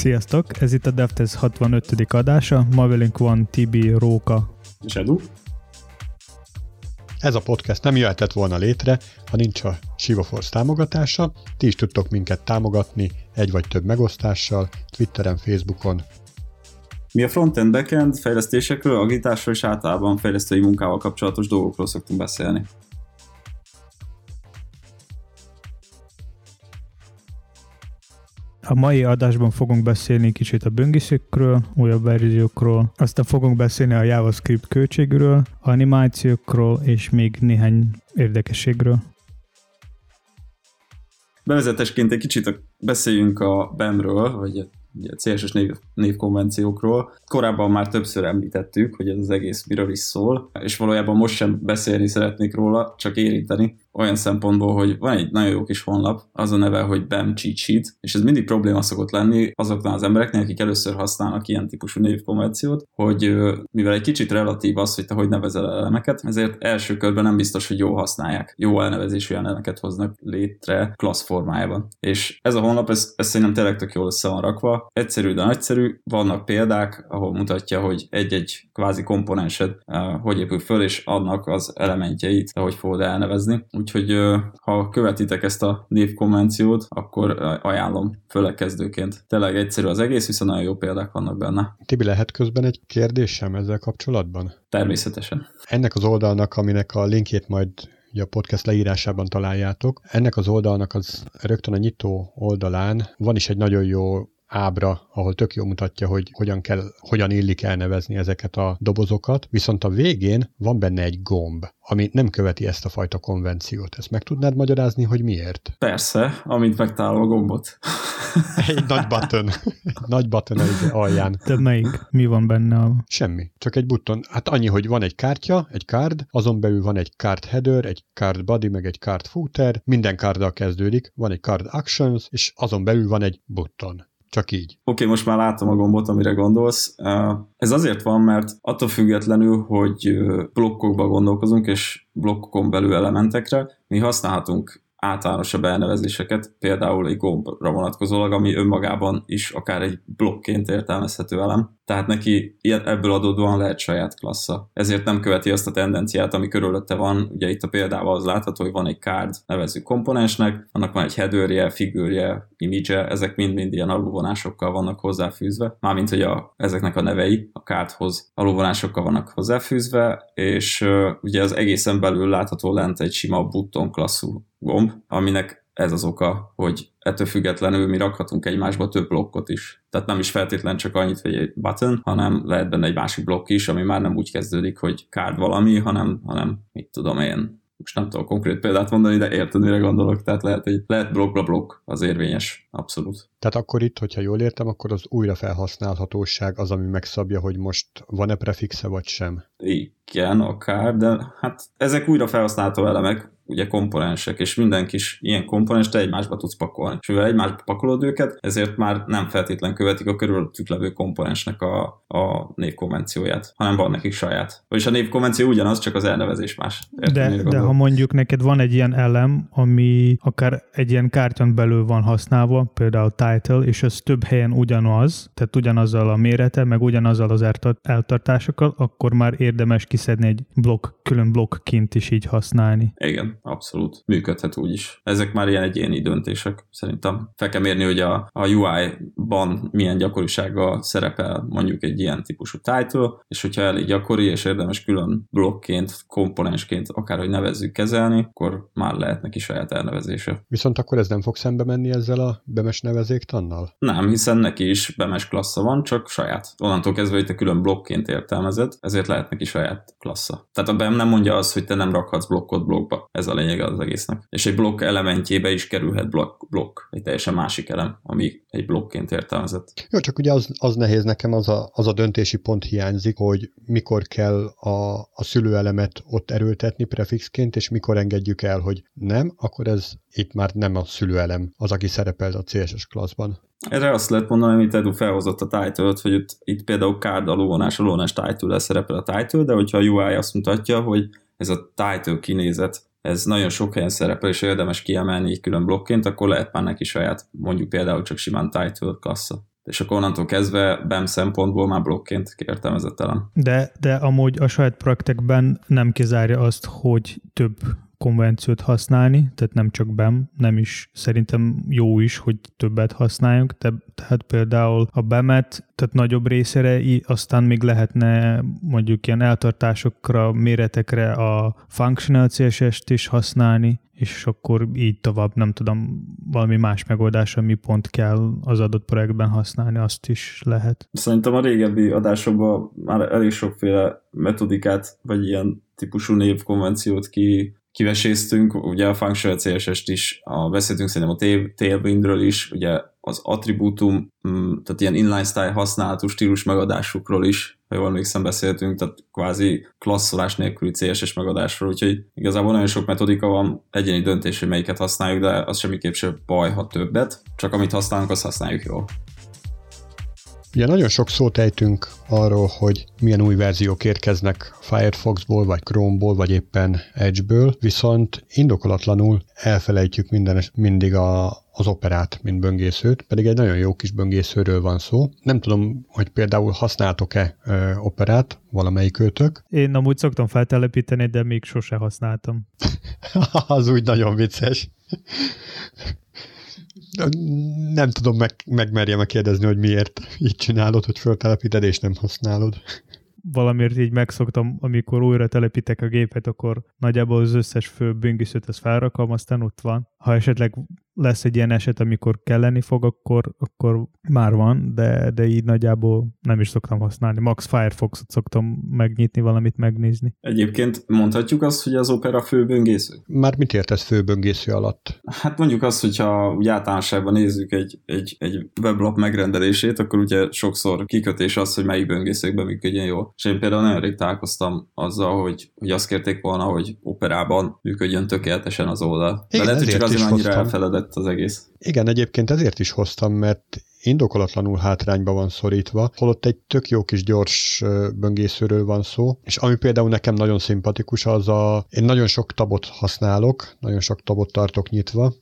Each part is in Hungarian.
Sziasztok! Ez itt a DevTest 65. adása. Ma velünk van Tibi, Róka. És Edu. Ez a podcast nem jöhetett volna létre, ha nincs a Sivaforce támogatása. Ti is tudtok minket támogatni egy vagy több megosztással, Twitteren, Facebookon. Mi a frontend, backend fejlesztésekről, agitásról és általában fejlesztői munkával kapcsolatos dolgokról szoktunk beszélni. A mai adásban fogunk beszélni kicsit a böngészőkről, újabb verziókról, aztán fogunk beszélni a JavaScript költségről, animációkról és még néhány érdekességről. Bevezetésként egy kicsit beszéljünk a BEM-ről, vagy ugye CSS név, névkonvenciókról. Korábban már többször említettük, hogy ez az egész miről is szól, és valójában most sem beszélni szeretnék róla, csak érinteni olyan szempontból, hogy van egy nagyon jó kis honlap, az a neve, hogy BEM Cheat Sheet, és ez mindig probléma szokott lenni azoknál az embereknek, akik először használnak ilyen típusú névkonvenciót, hogy mivel egy kicsit relatív az, hogy te hogy nevezel elemeket, ezért első körben nem biztos, hogy jó használják. Jó elnevezésű elemeket hoznak létre klassz formájában. És ez a honlap, ez, ez szerintem tényleg tök jól össze van rakva, egyszerű, de nagyszerű, vannak példák, ahol mutatja, hogy egy-egy kvázi komponensed uh, hogy épül föl, és annak az elementjeit, hogy fogod elnevezni úgyhogy ha követitek ezt a névkonvenciót, akkor ajánlom, főleg kezdőként. Tényleg egyszerű az egész, viszont nagyon jó példák vannak benne. Tibi, lehet közben egy kérdésem ezzel kapcsolatban? Természetesen. Ennek az oldalnak, aminek a linkjét majd a podcast leírásában találjátok. Ennek az oldalnak az rögtön a nyitó oldalán van is egy nagyon jó ábra, ahol tök jó mutatja, hogy hogyan kell, hogyan illik elnevezni ezeket a dobozokat, viszont a végén van benne egy gomb, ami nem követi ezt a fajta konvenciót. Ezt meg tudnád magyarázni, hogy miért? Persze, amint megtalálom a gombot. egy nagy button. egy nagy button az alján. De melyik? Mi van benne? A... Semmi. Csak egy button. Hát annyi, hogy van egy kártya, egy card, azon belül van egy card header, egy card body, meg egy card footer, minden karddal kezdődik, van egy card actions, és azon belül van egy button. Csak így. Oké, okay, most már látom a gombot, amire gondolsz. Ez azért van, mert attól függetlenül, hogy blokkokba gondolkozunk, és blokkokon belül elementekre, mi használhatunk általánosabb elnevezéseket, például egy gombra vonatkozólag, ami önmagában is akár egy blokként értelmezhető elem. Tehát neki ebből adódóan lehet saját klassza. Ezért nem követi azt a tendenciát, ami körülötte van. Ugye itt a példával az látható, hogy van egy card nevező komponensnek, annak van egy headerje, figürje, image ezek mind-mind ilyen alulvonásokkal vannak hozzáfűzve. Mármint, hogy a, ezeknek a nevei a cardhoz alulvonásokkal vannak hozzáfűzve, és ugye az egészen belül látható lent egy sima button klasszú gomb, aminek ez az oka, hogy ettől függetlenül mi rakhatunk egymásba több blokkot is. Tehát nem is feltétlen csak annyit, hogy egy button, hanem lehet benne egy másik blokk is, ami már nem úgy kezdődik, hogy card valami, hanem, hanem mit tudom én, most nem tudom konkrét példát mondani, de érted, mire gondolok. Tehát lehet, hogy lehet blokk blokk az érvényes, abszolút. Tehát akkor itt, hogyha jól értem, akkor az újrafelhasználhatóság az, ami megszabja, hogy most van-e prefixe vagy sem. Igen, akár, de hát ezek újra felhasználható elemek, ugye komponensek, és minden kis ilyen komponens te egymásba tudsz pakolni. És mivel egymásba pakolod őket, ezért már nem feltétlen követik a körülöttük levő komponensnek a, a névkonvencióját, hanem van nekik saját. Vagyis a névkonvenció ugyanaz, csak az elnevezés más. Értem, de, de ha mondjuk neked van egy ilyen elem, ami akár egy ilyen kártyan belül van használva, például title, és az több helyen ugyanaz, tehát ugyanazzal a mérete, meg ugyanazzal az eltartásokkal, akkor már érdemes kiszedni egy blokk, külön blokkként is így használni. Igen, abszolút működhet úgy is. Ezek már ilyen egyéni döntések, szerintem. Fel kell mérni, hogy a, a UI-ban milyen gyakorisággal szerepel mondjuk egy ilyen típusú title, és hogyha elég gyakori, és érdemes külön blokként, komponensként akárhogy nevezzük kezelni, akkor már lehet neki saját elnevezése. Viszont akkor ez nem fog szembe menni ezzel a bemes nevezéktannal? Nem, hiszen neki is bemes klassza van, csak saját. Onnantól kezdve, hogy te külön blokként értelmezed, ezért lehet neki saját klassza. Tehát a BEM nem mondja azt, hogy te nem rakhatsz blokkot blokkba. Ez a lényeg az egésznek. És egy blokk elementjébe is kerülhet blokk, blokk egy teljesen másik elem, ami egy blokként értelmezett. Jó, csak ugye az, az nehéz nekem, az a, az a döntési pont hiányzik, hogy mikor kell a, a szülőelemet ott erőltetni prefixként, és mikor engedjük el, hogy nem, akkor ez itt már nem a szülőelem az, aki szerepel a CSS klasszban. Erre azt lehet mondani, amit Edu felhozott a title hogy itt, itt például card alulvonás, alulvonás title szerepel a title, de hogyha a UI azt mutatja, hogy ez a title kinézet ez nagyon sok helyen szerepel, és érdemes kiemelni így külön blokként, akkor lehet már neki saját, mondjuk például csak simán title klassza. és akkor onnantól kezdve BEM szempontból már blokként értelmezett elem. De, de amúgy a saját projektekben nem kizárja azt, hogy több konvenciót használni, tehát nem csak BEM, nem is szerintem jó is, hogy többet használjunk, de, tehát például a BEM-et, tehát nagyobb részére, aztán még lehetne mondjuk ilyen eltartásokra, méretekre a functional CSS-t is használni, és akkor így tovább, nem tudom, valami más megoldás, ami pont kell az adott projektben használni, azt is lehet. Szerintem a régebbi adásokban már elég sokféle metodikát, vagy ilyen típusú névkonvenciót ki kiveséztünk, ugye a functional CSS-t is, a, beszéltünk szerintem a tailwindről is, ugye az attribútum, mm, tehát ilyen inline style használatú stílus megadásukról is, ha jól emlékszem beszéltünk, tehát kvázi klasszolás nélküli CSS megadásról, úgyhogy igazából nagyon sok metodika van, egyéni döntés, hogy melyiket használjuk, de az semmiképp sem baj, ha többet, csak amit használunk, azt használjuk jól. Ugye nagyon sok szót ejtünk arról, hogy milyen új verziók érkeznek Firefoxból, vagy Chromeból, vagy éppen Edge-ből, viszont indokolatlanul elfelejtjük minden, mindig a, az operát, mint böngészőt, pedig egy nagyon jó kis böngészőről van szó. Nem tudom, hogy például használtok-e ö, operát, valamelyik őtök. Én amúgy szoktam feltelepíteni, de még sose használtam. az úgy nagyon vicces nem tudom, meg, megmerjem kérdezni, hogy miért így csinálod, hogy föltelepíted és nem használod. Valamiért így megszoktam, amikor újra telepítek a gépet, akkor nagyjából az összes fő böngészőt az felrakom, aztán ott van. Ha esetleg lesz egy ilyen eset, amikor kelleni fog, akkor, akkor már van, de, de így nagyjából nem is szoktam használni. Max Firefox-ot szoktam megnyitni, valamit megnézni. Egyébként mondhatjuk azt, hogy az Opera főböngésző? Már mit értesz főböngésző alatt? Hát mondjuk azt, hogyha úgy általánosságban nézzük egy, egy, egy weblap megrendelését, akkor ugye sokszor kikötés az, hogy melyik böngészőkben működjön jól. És én például nagyon rég találkoztam azzal, hogy, hogy azt kérték volna, hogy Operában működjön tökéletesen az oldal. De lehet, hogy csak azért annyira elfeledett lett az egész. Igen, egyébként ezért is hoztam, mert indokolatlanul hátrányba van szorítva, holott egy tök jó kis gyors böngészőről van szó, és ami például nekem nagyon szimpatikus, az a, én nagyon sok tabot használok, nagyon sok tabot tartok nyitva,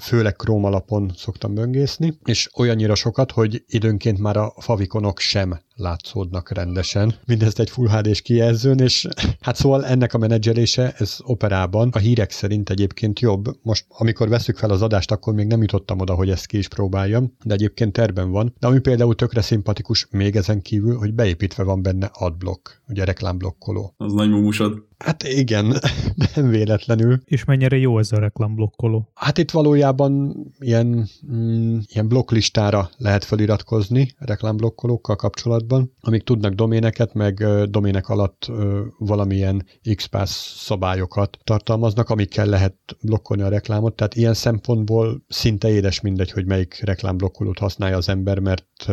főleg Chrome alapon szoktam böngészni, és olyannyira sokat, hogy időnként már a favikonok sem látszódnak rendesen. Mindezt egy Full HD-s kijelzőn, és hát szóval ennek a menedzselése, ez operában a hírek szerint egyébként jobb. Most, amikor veszük fel az adást, akkor még nem jutottam oda, hogy ezt ki is próbáljam, de egyébként terben van. De ami például tökre szimpatikus még ezen kívül, hogy beépítve van benne adblock, ugye reklámblokkoló. Az nagy mumusod. Hát igen, nem véletlenül. És mennyire jó ez a reklámblokkoló? Hát itt valójában ilyen, mm, ilyen blokklistára lehet feliratkozni reklámblokkolókkal kapcsolatban, amik tudnak doméneket, meg domének alatt valamilyen XPath szabályokat tartalmaznak, amikkel lehet blokkolni a reklámot, tehát ilyen szempontból szinte édes mindegy, hogy melyik reklámblokkolót használja az ember, mert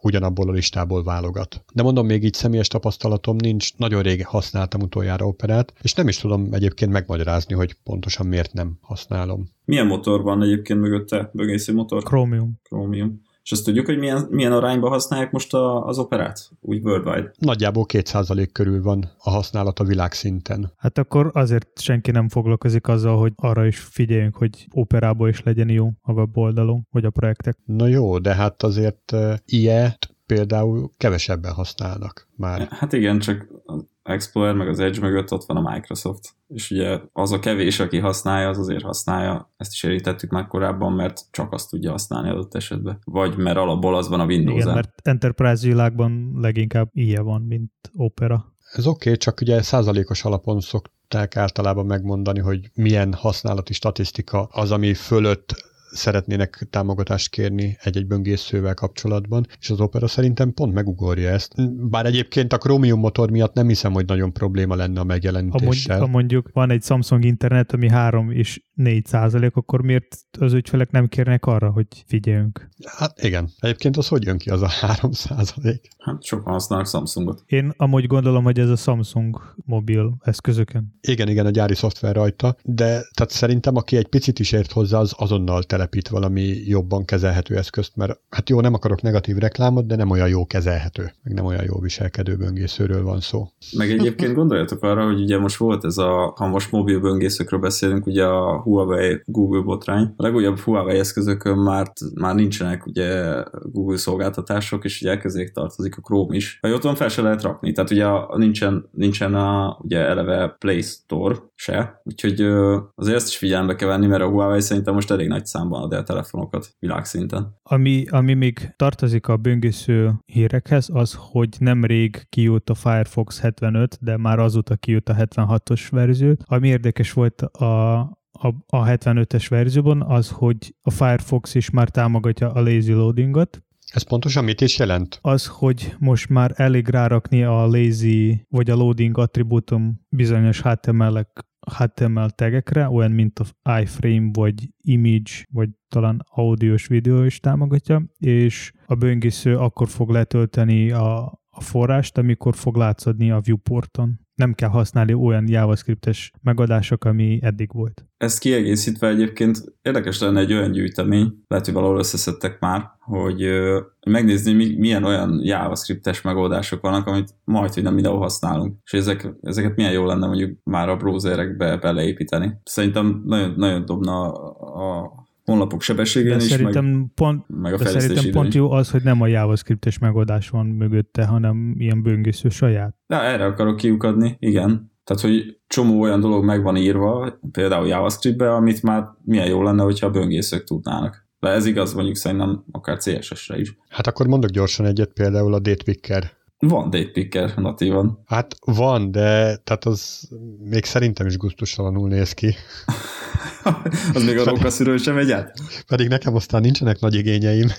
ugyanabból a listából válogat. De mondom, még így személyes tapasztalatom nincs, nagyon rég használtam utoljára Opera kamerát, és nem is tudom egyébként megmagyarázni, hogy pontosan miért nem használom. Milyen motor van egyébként mögötte? Bögészi motor? Chromium. Chromium. És azt tudjuk, hogy milyen, milyen arányban használják most a, az operát? Úgy worldwide? Nagyjából 2% körül van a használat a világszinten. Hát akkor azért senki nem foglalkozik azzal, hogy arra is figyeljünk, hogy operából is legyen jó a weboldalon, vagy a projektek. Na jó, de hát azért uh, ilyet például kevesebben használnak már. Hát igen, csak Explorer, meg az Edge mögött ott van a Microsoft. És ugye az a kevés, aki használja, az azért használja, ezt is érítettük már korábban, mert csak azt tudja használni adott esetben. Vagy mert alapból az van a windows Igen, mert Enterprise világban leginkább ilyen van, mint Opera. Ez oké, okay, csak ugye százalékos alapon szokták általában megmondani, hogy milyen használati statisztika az, ami fölött szeretnének támogatást kérni egy-egy böngészővel kapcsolatban, és az Opera szerintem pont megugorja ezt. Bár egyébként a Chromium motor miatt nem hiszem, hogy nagyon probléma lenne a megjelenítéssel. Ha mondjuk van egy Samsung internet, ami 3 és 4 százalék, akkor miért az ügyfelek nem kérnek arra, hogy figyeljünk? Hát igen. Egyébként az hogy jön ki az a 3 százalék? Hát sokan használnak Samsungot. Én amúgy gondolom, hogy ez a Samsung mobil eszközöken. Igen, igen, a gyári szoftver rajta, de tehát szerintem aki egy picit is ért hozzá, az azonnal telepít valami jobban kezelhető eszközt, mert hát jó, nem akarok negatív reklámot, de nem olyan jó kezelhető, meg nem olyan jó viselkedő böngészőről van szó. Meg egyébként gondoljatok arra, hogy ugye most volt ez a, ha most mobil böngészőkről beszélünk, ugye a Huawei Google botrány. A legújabb Huawei eszközökön már, már nincsenek ugye Google szolgáltatások, és ugye elkezdék tartozik a Chrome is. Ha ott van, fel se lehet rakni. Tehát ugye nincsen, nincsen a ugye eleve Play Store se, úgyhogy azért ezt is figyelembe kell venni, mert a Huawei szerintem most elég nagy számban ad el telefonokat világszinten. Ami, ami még tartozik a böngésző hírekhez, az, hogy nemrég kijött a Firefox 75, de már azóta kijött a 76-os verzió. Ami érdekes volt a, a, a 75-es verzióban az, hogy a Firefox is már támogatja a lazy loadingot, ez pontosan mit is jelent? Az, hogy most már elég rárakni a lazy vagy a loading attribútum bizonyos HTML HTML tegekre, olyan, mint a iframe, vagy image, vagy talán audiós videó is támogatja, és a böngésző akkor fog letölteni a, a forrást, amikor fog látszódni a viewporton nem kell használni olyan JavaScriptes megadások, ami eddig volt. Ezt kiegészítve egyébként érdekes lenne egy olyan gyűjtemény, lehet, hogy valahol összeszedtek már, hogy megnézni, mi, milyen olyan JavaScriptes megoldások vannak, amit majd, hogy nem mindenhol használunk. És ezek, ezeket milyen jó lenne mondjuk már a browserekbe beleépíteni. Szerintem nagyon, nagyon dobna a honlapok sebességén de is, szerintem meg, pont, meg a de szerintem pont jó az, hogy nem a JavaScriptes megoldás van mögötte, hanem ilyen böngésző saját. De erre akarok kiukadni, igen. Tehát, hogy csomó olyan dolog meg van írva, például JavaScriptbe, amit már milyen jó lenne, hogyha a böngészők tudnának. De ez igaz mondjuk szerintem akár CSS-re is. Hát akkor mondok gyorsan egyet, például a Datepicker. Van Datepicker natívan. Hát van, de tehát az még szerintem is gusztustalanul néz ki. az még a rókaszűről sem megy át? Pedig nekem aztán nincsenek nagy igényeim.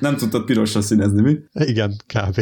Nem tudtad pirosra színezni, mi? Igen, kb.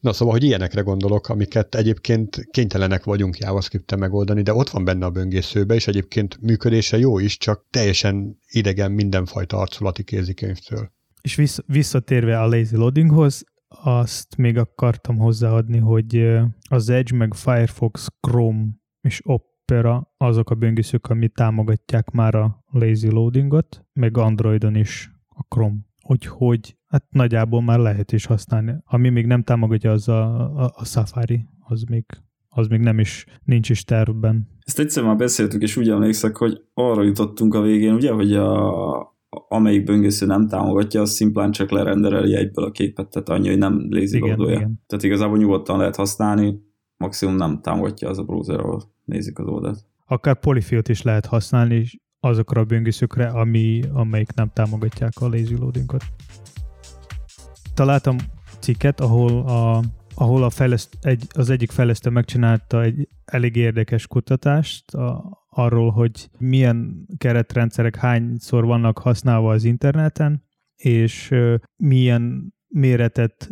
Na szóval, hogy ilyenekre gondolok, amiket egyébként kénytelenek vagyunk javascript megoldani, de ott van benne a böngészőbe, és egyébként működése jó is, csak teljesen idegen mindenfajta arculati kézikönyvtől. És vissz, visszatérve a lazy loadinghoz, azt még akartam hozzáadni, hogy az Edge, meg Firefox, Chrome és Opera azok a böngészők, amit támogatják már a lazy loadingot, meg Androidon is a Chrome. Úgyhogy hát nagyjából már lehet is használni. Ami még nem támogatja, az a, a, a Safari, az még, az még nem is, nincs is tervben. Ezt egyszer már beszéltük, és úgy emlékszek, hogy arra jutottunk a végén, ugye, hogy a, amelyik böngésző nem támogatja, az szimplán csak lerendereli egyből a képet, tehát annyi, hogy nem lazy Tehát igazából nyugodtan lehet használni, maximum nem támogatja az a browser, ahol nézik az oldalt. Akár polyfill is lehet használni azokra a böngészőkre, ami, amelyik nem támogatják a lazy loadingot. Találtam cikket, ahol a ahol a fejleszt, egy, az egyik fejlesztő megcsinálta egy elég érdekes kutatást a, arról, hogy milyen keretrendszerek hányszor vannak használva az interneten, és milyen méretet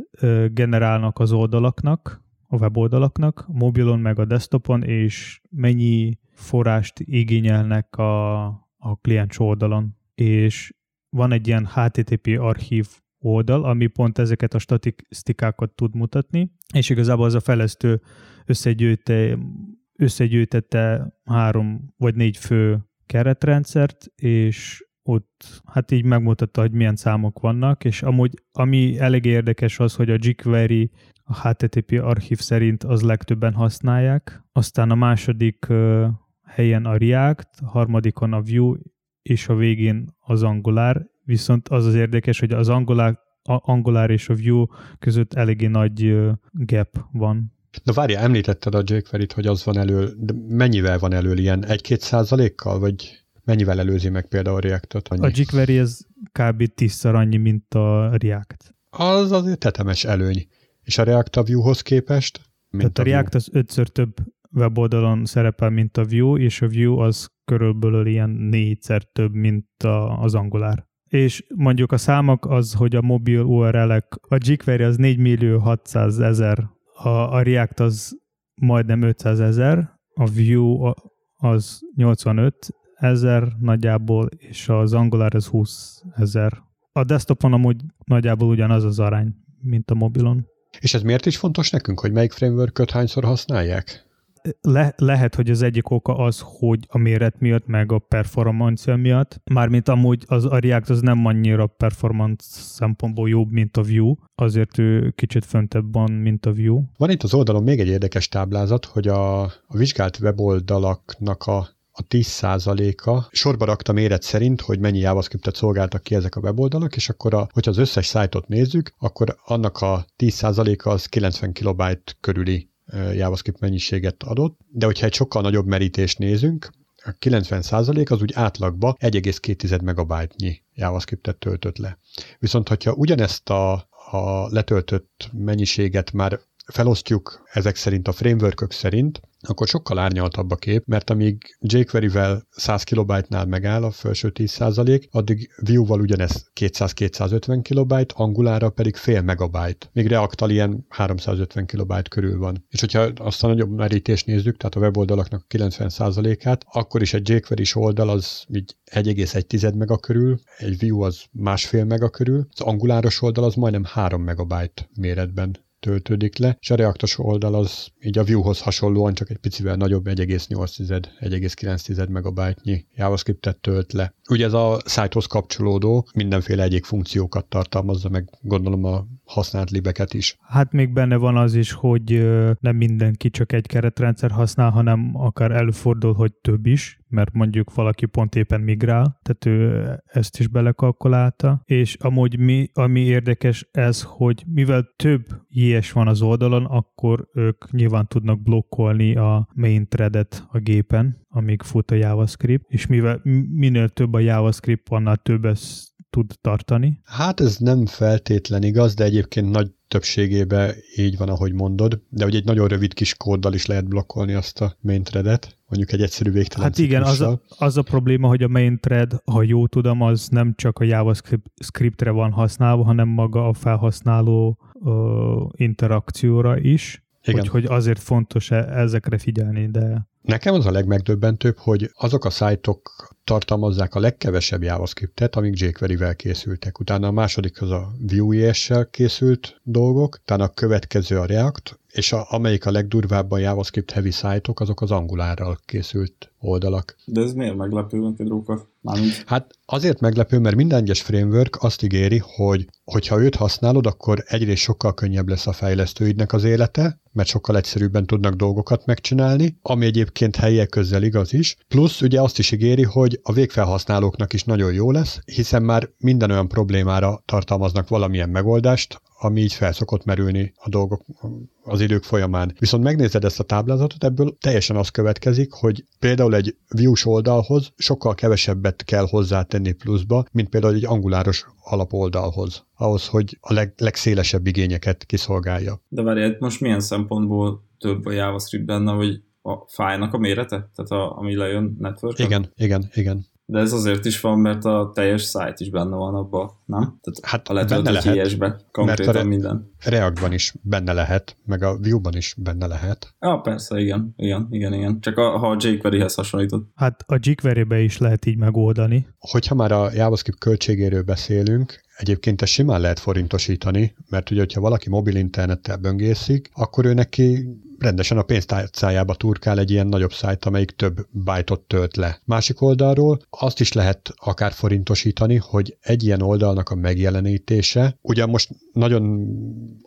generálnak az oldalaknak, a weboldalaknak, mobilon meg a desktopon, és mennyi forrást igényelnek a, a kliens oldalon. És van egy ilyen HTTP archív oldal, ami pont ezeket a statisztikákat tud mutatni, és igazából az a fejlesztő összegyűjte összegyűjtette három vagy négy fő keretrendszert, és ott hát így megmutatta, hogy milyen számok vannak, és amúgy ami elég érdekes az, hogy a jQuery a HTTP archív szerint az legtöbben használják, aztán a második uh, helyen a React, a harmadikon a Vue, és a végén az Angular, viszont az az érdekes, hogy az Angular, a Angular és a Vue között eléggé nagy uh, gap van. Na várja, említetted a jQuery-t, hogy az van elől, de mennyivel van elől ilyen? Egy-két százalékkal, vagy mennyivel előzi meg például a React-ot? Annyi? A jQuery ez kb. tízszer annyi, mint a React. Az azért tetemes előny. És a React a Vue-hoz képest? Mint Tehát a, a React az ötször több weboldalon szerepel, mint a Vue, és a Vue az körülbelül ilyen négyszer több, mint a, az Angular. És mondjuk a számok az, hogy a mobil URL-ek, a jQuery az 4 millió 600 ezer a, a React az majdnem 500 ezer, a Vue az 85 ezer nagyjából, és az Angular az 20 ezer. A desktopon amúgy nagyjából ugyanaz az arány, mint a mobilon. És ez miért is fontos nekünk, hogy melyik framework hányszor használják? le, lehet, hogy az egyik oka az, hogy a méret miatt, meg a performancia miatt, mármint amúgy az a React az nem annyira performance szempontból jobb, mint a Vue, azért ő kicsit föntebb van, mint a Vue. Van itt az oldalon még egy érdekes táblázat, hogy a, a vizsgált weboldalaknak a a 10%-a sorba rakta méret szerint, hogy mennyi JavaScriptet szolgáltak ki ezek a weboldalak, és akkor, a, hogyha az összes szájtot nézzük, akkor annak a 10%-a az 90 kilobyte körüli JavaScript mennyiséget adott, de hogyha egy sokkal nagyobb merítést nézünk, a 90% az úgy átlagba 1,2 megabyte-nyi JavaScriptet töltött le. Viszont, hogyha ugyanezt a, a letöltött mennyiséget már felosztjuk ezek szerint a framework szerint, akkor sokkal árnyaltabb a kép, mert amíg jQuery-vel 100 kilobájtnál megáll a felső 10%, addig Vue-val ugyanez 200-250 kilobájt, Angulára pedig fél megabyte. Még React-tal ilyen 350 kilobájt körül van. És hogyha azt a nagyobb merítést nézzük, tehát a weboldalaknak 90%-át, akkor is egy jQuery-s oldal az így 1,1 mega körül, egy Vue az másfél mega körül, az Anguláros oldal az majdnem 3 megabyte méretben töltődik le, és a reaktos oldal az így a Vue-hoz hasonlóan csak egy picivel nagyobb, 1,8-1,9 megabájtnyi JavaScript-et tölt le. Ugye ez a szájthoz kapcsolódó, mindenféle egyik funkciókat tartalmazza, meg gondolom a használt libeket is. Hát még benne van az is, hogy nem mindenki csak egy keretrendszer használ, hanem akár előfordul, hogy több is, mert mondjuk valaki pont éppen migrál, tehát ő ezt is belekalkulálta, és amúgy mi, ami érdekes ez, hogy mivel több ilyes van az oldalon, akkor ők nyilván tudnak blokkolni a main threadet a gépen, amíg fut a JavaScript, és mivel minél több a JavaScript, annál több ezt tud tartani. Hát ez nem feltétlen igaz, de egyébként nagy többségében így van, ahogy mondod, de hogy egy nagyon rövid kis kóddal is lehet blokkolni azt a main threadet, mondjuk egy egyszerű végtelen Hát igen, az a, az a probléma, hogy a main thread, ha jó tudom, az nem csak a JavaScriptre van használva, hanem maga a felhasználó uh, interakcióra is, igen. Hogy, hogy azért fontos -e ezekre figyelni, de... Nekem az a legmegdöbbentőbb, hogy azok a szájtok tartalmazzák a legkevesebb JavaScriptet, amik jQuery-vel készültek. Utána a második az a Vue.js-sel készült dolgok, utána a következő a React, és a, amelyik a legdurvább a JavaScript heavy szájtok, azok az Angulárral készült oldalak. De ez miért meglepő neked, Róka? Hát azért meglepő, mert minden egyes framework azt ígéri, hogy hogyha őt használod, akkor egyrészt sokkal könnyebb lesz a fejlesztőidnek az élete, mert sokkal egyszerűbben tudnak dolgokat megcsinálni, ami egyébként helyiek közel igaz is. Plusz ugye azt is ígéri, hogy a végfelhasználóknak is nagyon jó lesz, hiszen már minden olyan problémára tartalmaznak valamilyen megoldást, ami így felszokott merülni a dolgok az idők folyamán. Viszont megnézed ezt a táblázatot, ebből teljesen az következik, hogy például egy views oldalhoz sokkal kevesebbet kell hozzátenni pluszba, mint például egy anguláros alapoldalhoz, ahhoz, hogy a leg, legszélesebb igényeket kiszolgálja. De várj, most milyen szempontból több a JavaScript benne, hogy a fájnak a mérete? Tehát a, ami lejön network Igen, igen, igen. De ez azért is van, mert a teljes site is benne van abban, nem? Tehát hát a benne lehet, be, konkrétan mert a minden. Reactban is benne lehet, meg a Vue-ban is benne lehet. Ah, persze, igen, igen, igen, igen. Csak a, ha a jQuery-hez hasonlított. Hát a jQuery-be is lehet így megoldani. Hogyha már a JavaScript költségéről beszélünk, Egyébként ezt simán lehet forintosítani, mert ugye, hogyha valaki mobil internettel böngészik, akkor ő neki rendesen a pénztárcájába turkál egy ilyen nagyobb szájt, amelyik több bájtot tölt le. Másik oldalról azt is lehet akár forintosítani, hogy egy ilyen oldalnak a megjelenítése, ugyan most nagyon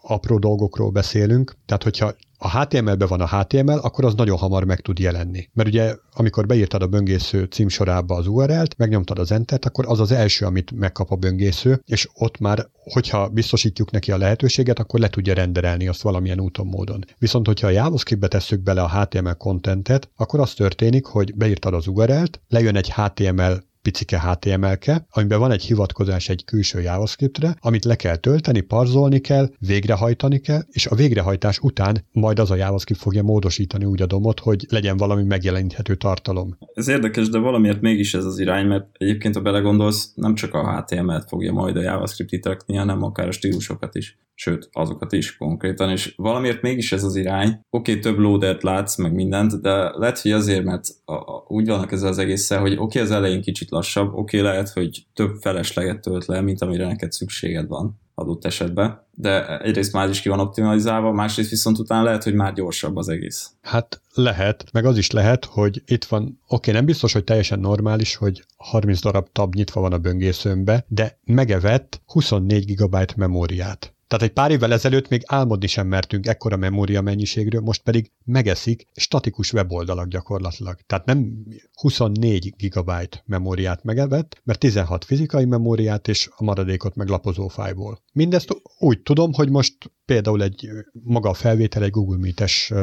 apró dolgokról beszélünk, tehát hogyha a HTML-ben van a HTML, akkor az nagyon hamar meg tud jelenni. Mert ugye, amikor beírtad a böngésző címsorába az URL-t, megnyomtad az Enter-t, akkor az az első, amit megkap a böngésző, és ott már, hogyha biztosítjuk neki a lehetőséget, akkor le tudja renderelni azt valamilyen úton, módon. Viszont, hogyha a JavaScript-be tesszük bele a HTML contentet, akkor az történik, hogy beírtad az URL-t, lejön egy HTML picike HTML-ke, amiben van egy hivatkozás egy külső JavaScriptre, amit le kell tölteni, parzolni kell, végrehajtani kell, és a végrehajtás után majd az a JavaScript fogja módosítani úgy a domot, hogy legyen valami megjeleníthető tartalom. Ez érdekes, de valamiért mégis ez az irány, mert egyébként, ha belegondolsz, nem csak a HTML-t fogja majd a JavaScript itakni, hanem akár a stílusokat is sőt, azokat is konkrétan, és valamiért mégis ez az irány. Oké, okay, több loadert látsz, meg mindent, de lehet, hogy azért, mert a, a, úgy vannak ezzel az egészen, hogy oké, okay, az elején kicsit lassabb, oké, okay, lehet, hogy több felesleget tölt le, mint amire neked szükséged van adott esetben, de egyrészt már is ki van optimalizálva, másrészt viszont utána lehet, hogy már gyorsabb az egész. Hát lehet, meg az is lehet, hogy itt van, oké, okay, nem biztos, hogy teljesen normális, hogy 30 darab tab nyitva van a böngészőmbe, de megevett 24 GB memóriát Tehát egy pár évvel ezelőtt még álmodni sem mertünk ekkora memória mennyiségről, most pedig megeszik statikus weboldalak gyakorlatilag. Tehát nem 24 gigabyte memóriát megevett, mert 16 fizikai memóriát és a maradékot meg lapozó fájból. Mindezt úgy tudom, hogy most például egy maga a felvétel egy Google Meet-es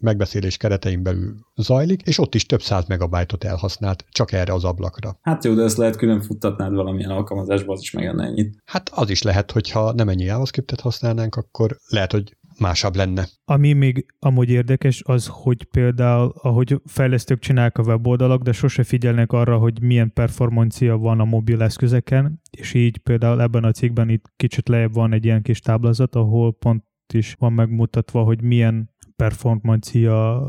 megbeszélés keretein belül zajlik, és ott is több száz megabájtot elhasznált csak erre az ablakra. Hát jó, de ezt lehet külön futtatnád valamilyen alkalmazásba, az is megenne ennyit. Hát az is lehet, hogyha nem ennyi JavaScriptet használnánk, akkor lehet, hogy másabb lenne. Ami még amúgy érdekes, az, hogy például, ahogy fejlesztők csinálják a weboldalak, de sose figyelnek arra, hogy milyen performancia van a mobil eszközeken, és így például ebben a cikkben itt kicsit lejjebb van egy ilyen kis táblázat, ahol pont is van megmutatva, hogy milyen performancia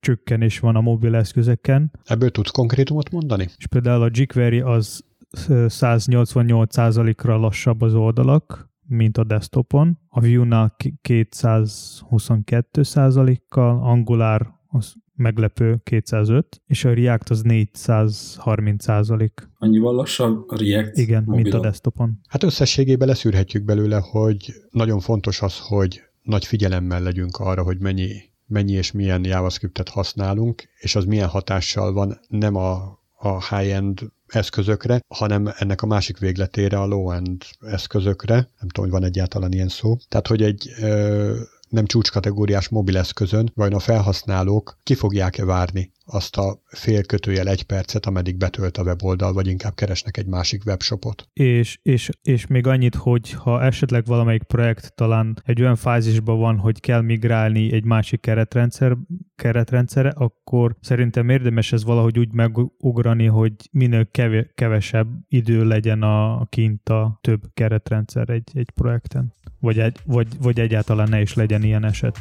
csökkenés van a mobil eszközeken. Ebből tudsz konkrétumot mondani? És például a jQuery az 188%-ra lassabb az oldalak, mint a desktopon. A Vue-nál 222%-kal, Angular az meglepő 205, és a React az 430 százalék. Annyival lassabb a React Igen, mobilon. mint a desktopon. Hát összességében leszűrhetjük belőle, hogy nagyon fontos az, hogy nagy figyelemmel legyünk arra, hogy mennyi, mennyi és milyen JavaScriptet használunk, és az milyen hatással van nem a, a high-end eszközökre, hanem ennek a másik végletére, a low-end eszközökre. Nem tudom, hogy van egyáltalán ilyen szó. Tehát, hogy egy ö, nem csúcskategóriás mobileszközön, vagy a felhasználók ki fogják-e várni azt a fél kötőjel egy percet, ameddig betölt a weboldal, vagy inkább keresnek egy másik webshopot. És, és, és még annyit, hogy ha esetleg valamelyik projekt talán egy olyan fázisban van, hogy kell migrálni egy másik keretrendszer, keretrendszere, akkor szerintem érdemes ez valahogy úgy megugrani, hogy minél kevesebb idő legyen a kint a több keretrendszer egy, egy projekten. Vagy, egy, vagy, vagy egyáltalán ne is legyen ilyen eset.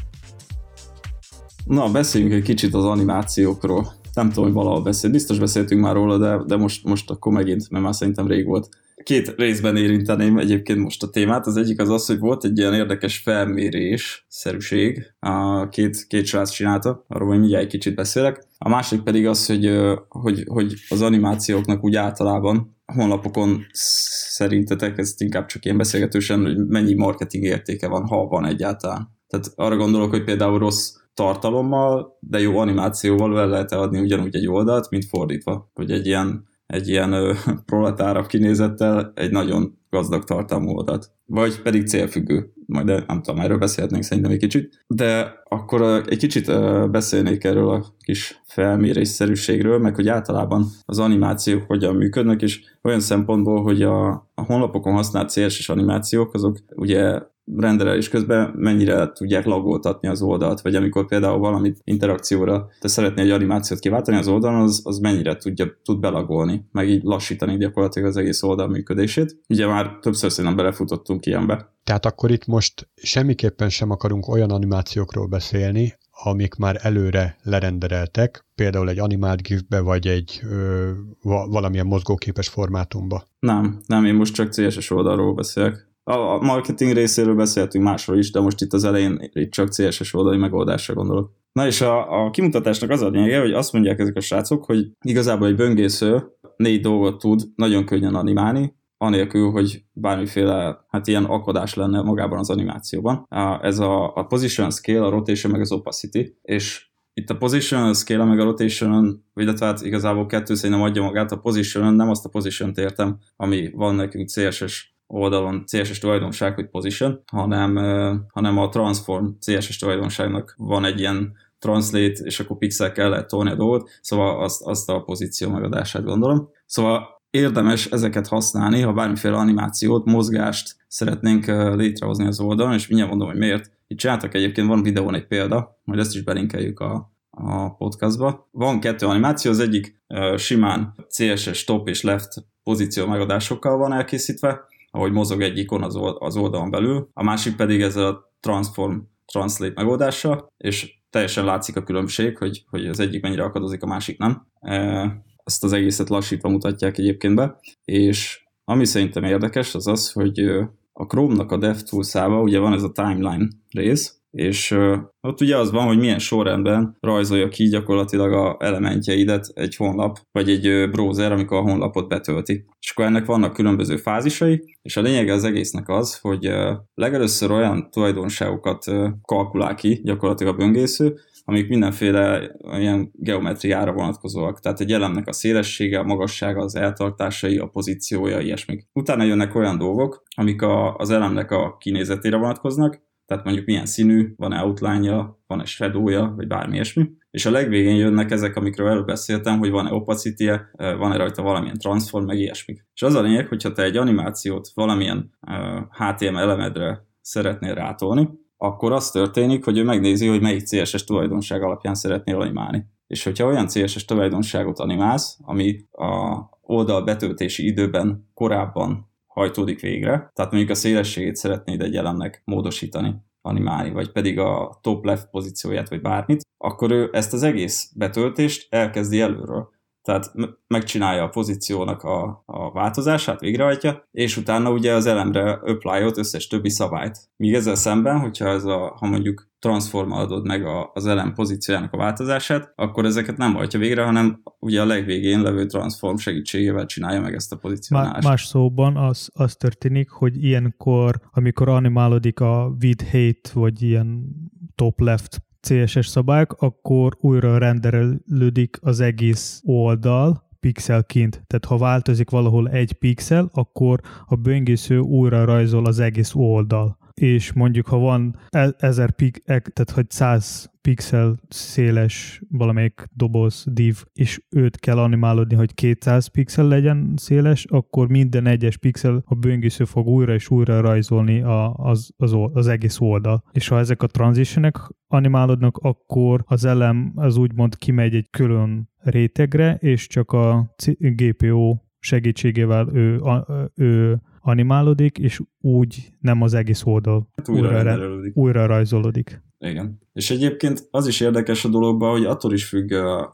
Na, beszéljünk egy kicsit az animációkról. Nem tudom, hogy valahol beszélt. Biztos beszéltünk már róla, de, de most, most akkor megint, mert már szerintem rég volt. Két részben érinteném egyébként most a témát. Az egyik az az, hogy volt egy ilyen érdekes felmérés, szerűség. A két, két srác csinálta, arról majd mindjárt egy kicsit beszélek. A másik pedig az, hogy, hogy, hogy az animációknak úgy általában honlapokon szerintetek, ez inkább csak ilyen beszélgetősen, hogy mennyi marketing értéke van, ha van egyáltalán. Tehát arra gondolok, hogy például rossz tartalommal, de jó animációval el lehet adni ugyanúgy egy oldalt, mint fordítva, hogy egy ilyen, egy ilyen ö, proletárabb kinézettel egy nagyon gazdag tartalmú oldalt. Vagy pedig célfüggő. Majd nem tudom, erről beszélhetnénk szerintem egy kicsit. De akkor egy kicsit beszélnék erről a kis felmérésszerűségről, meg hogy általában az animációk hogyan működnek, és olyan szempontból, hogy a, a honlapokon használt CSS animációk, azok ugye rendelés közben mennyire tudják lagoltatni az oldalt, vagy amikor például valamit interakcióra te szeretnél egy animációt kiváltani az oldalon, az, az mennyire tudja, tud belagolni, meg így lassítani gyakorlatilag az egész oldal működését. Ugye már többször szerintem belefutottunk ilyenbe. Tehát akkor itt most semmiképpen sem akarunk olyan animációkról beszélni, amik már előre lerendereltek, például egy animált gifbe, vagy egy ö, valamilyen mozgóképes formátumba. Nem, nem, én most csak CSS oldalról beszélek. A marketing részéről beszéltünk másról is, de most itt az elején itt csak CSS oldali megoldásra gondolok. Na és a, a kimutatásnak az a lényege, hogy azt mondják ezek a srácok, hogy igazából egy böngésző négy dolgot tud nagyon könnyen animálni, anélkül, hogy bármiféle hát ilyen akadás lenne magában az animációban. Ez a, a position scale, a rotation meg az opacity, és itt a position scale meg a rotation illetve hát igazából kettő szerintem adja magát, a position nem azt a position-t értem, ami van nekünk CSS oldalon CSS tulajdonság, hogy position, hanem, hanem a transform CSS tulajdonságnak van egy ilyen translate, és akkor pixelkel lehet tolni a dolgot, szóval azt, azt a pozíció megadását gondolom. Szóval érdemes ezeket használni, ha bármiféle animációt, mozgást szeretnénk létrehozni az oldalon, és mindjárt mondom, hogy miért. Itt csináltak egyébként, van videón egy példa, majd ezt is belinkeljük a, a podcastba. Van kettő animáció, az egyik simán CSS top és left pozíció megadásokkal van elkészítve, ahogy mozog egy ikon az, oldalon belül, a másik pedig ez a transform translate megoldása, és teljesen látszik a különbség, hogy, hogy az egyik mennyire akadozik, a másik nem. Ezt az egészet lassítva mutatják egyébként be, és ami szerintem érdekes, az az, hogy a Chrome-nak a DevTools-ába ugye van ez a timeline rész, és uh, ott ugye az van, hogy milyen sorrendben rajzolja ki gyakorlatilag a elementjeidet egy honlap, vagy egy uh, browser, amikor a honlapot betölti. És akkor ennek vannak különböző fázisai, és a lényege az egésznek az, hogy uh, legelőször olyan tulajdonságokat uh, kalkulál ki gyakorlatilag a böngésző, amik mindenféle ilyen geometriára vonatkozóak. Tehát egy elemnek a szélessége, a magassága, az eltartásai, a pozíciója, ilyesmik. Utána jönnek olyan dolgok, amik a, az elemnek a kinézetére vonatkoznak, tehát mondjuk milyen színű, van-e outline-ja, van-e shadow-ja, vagy bármi ilyesmi. És a legvégén jönnek ezek, amikről előbb beszéltem, hogy van-e opacity -e, van-e rajta valamilyen transform, meg ilyesmik. És az a lényeg, hogyha te egy animációt valamilyen HTML elemedre szeretnél rátolni, akkor az történik, hogy ő megnézi, hogy melyik CSS tulajdonság alapján szeretnél animálni. És hogyha olyan CSS tulajdonságot animálsz, ami a oldal betöltési időben korábban hajtódik végre, tehát mondjuk a szélességét szeretnéd egy elemnek módosítani, animálni, vagy pedig a top left pozícióját, vagy bármit, akkor ő ezt az egész betöltést elkezdi előről. Tehát megcsinálja a pozíciónak a, a változását, végrehajtja, és utána ugye az elemre apply összes többi szabályt. Míg ezzel szemben, hogyha ez a, ha mondjuk transformálod meg a, az elem pozíciójának a változását, akkor ezeket nem hajtja végre, hanem ugye a legvégén levő transform segítségével csinálja meg ezt a pozícionálást. Más szóban az, az történik, hogy ilyenkor, amikor animálódik a with hate, vagy ilyen top left CSS szabályok, akkor újra renderelődik az egész oldal, pixelként. Tehát ha változik valahol egy pixel, akkor a böngésző újra rajzol az egész oldal és mondjuk ha van e- ezer pik, e- tehát hogy 100 pixel széles valamelyik doboz div, és őt kell animálódni, hogy 200 pixel legyen széles, akkor minden egyes pixel a böngésző fog újra és újra rajzolni a, az, az, az egész oldal. És ha ezek a transitionek animálódnak, akkor az elem az úgymond kimegy egy külön rétegre, és csak a GPO segítségével ő, ő animálódik, és úgy nem az egész oldal hát újra, újra, újra rajzolódik. Igen. És egyébként az is érdekes a dologban, hogy attól is függ